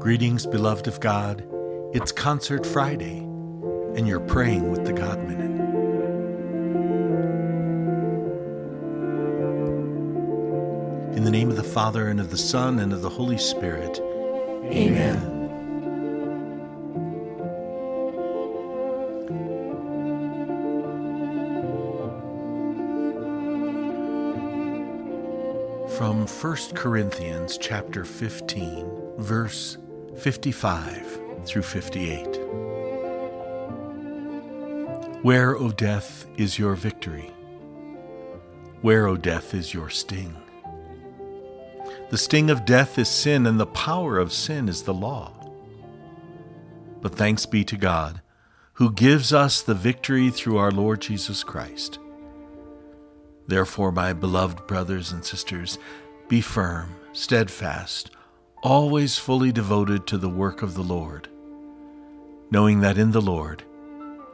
Greetings, beloved of God. It's Concert Friday, and you're praying with the God Minute. The name of the Father, and of the Son, and of the Holy Spirit. Amen. From 1 Corinthians chapter 15, verse 55 through 58. Where, O death, is your victory? Where, O death, is your sting? The sting of death is sin, and the power of sin is the law. But thanks be to God, who gives us the victory through our Lord Jesus Christ. Therefore, my beloved brothers and sisters, be firm, steadfast, always fully devoted to the work of the Lord, knowing that in the Lord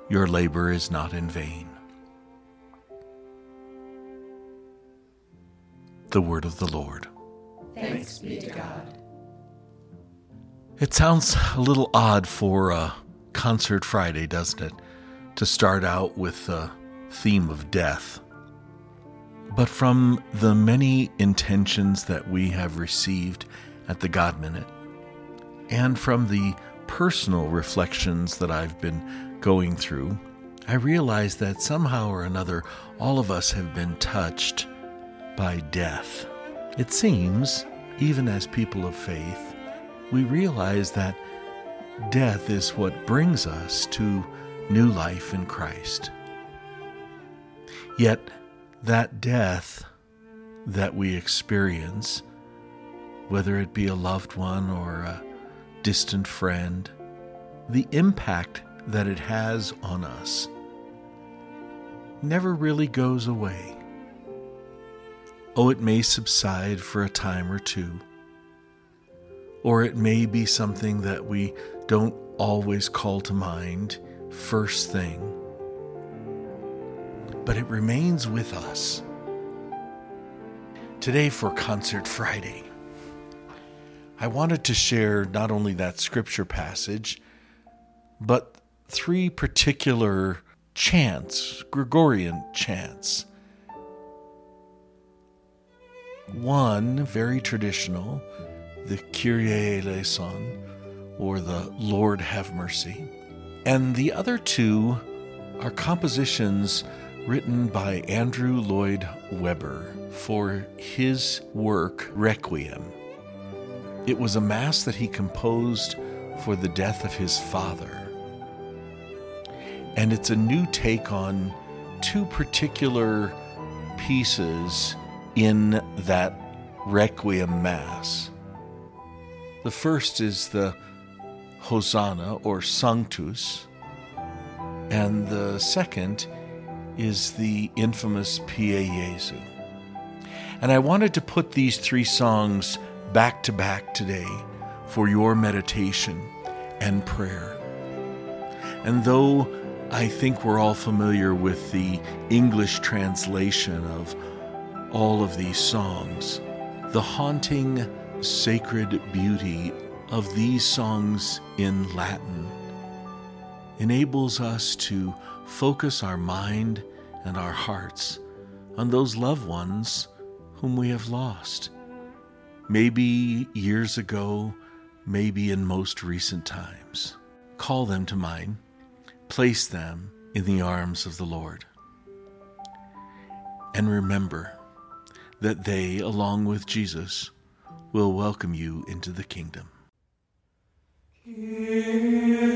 your labor is not in vain. The Word of the Lord. Thanks be to God. It sounds a little odd for a concert Friday, doesn't it? To start out with the theme of death. But from the many intentions that we have received at the God Minute, and from the personal reflections that I've been going through, I realize that somehow or another all of us have been touched by death. It seems, even as people of faith, we realize that death is what brings us to new life in Christ. Yet, that death that we experience whether it be a loved one or a distant friend, the impact that it has on us never really goes away. Oh, it may subside for a time or two, or it may be something that we don't always call to mind first thing, but it remains with us. Today, for Concert Friday, I wanted to share not only that scripture passage, but three particular chants, Gregorian chants. One, very traditional, the Kyrie eleison, or the Lord have mercy. And the other two are compositions written by Andrew Lloyd Webber for his work Requiem. It was a mass that he composed for the death of his father. And it's a new take on two particular pieces in that Requiem Mass. The first is the Hosanna or Sanctus, and the second is the infamous Pie Jesu. And I wanted to put these three songs back to back today for your meditation and prayer. And though I think we're all familiar with the English translation of all of these songs, the haunting sacred beauty of these songs in Latin enables us to focus our mind and our hearts on those loved ones whom we have lost maybe years ago, maybe in most recent times. Call them to mind, place them in the arms of the Lord. And remember that they, along with Jesus, will welcome you into the kingdom. Christ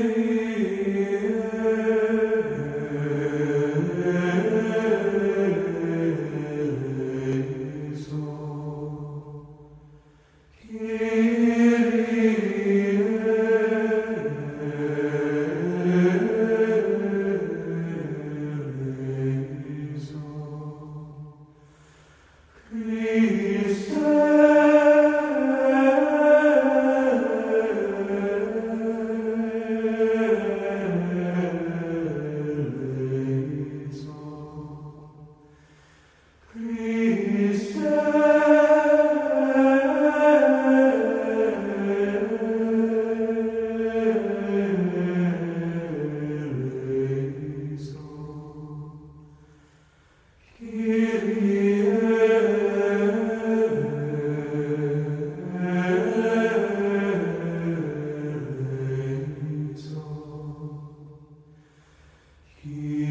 He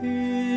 嗯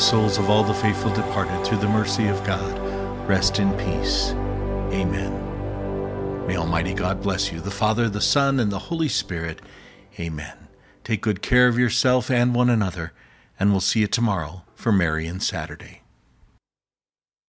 souls of all the faithful departed through the mercy of God rest in peace. Amen. May Almighty God bless you, the Father, the Son, and the Holy Spirit. Amen. Take good care of yourself and one another, and we'll see you tomorrow for Marian Saturday.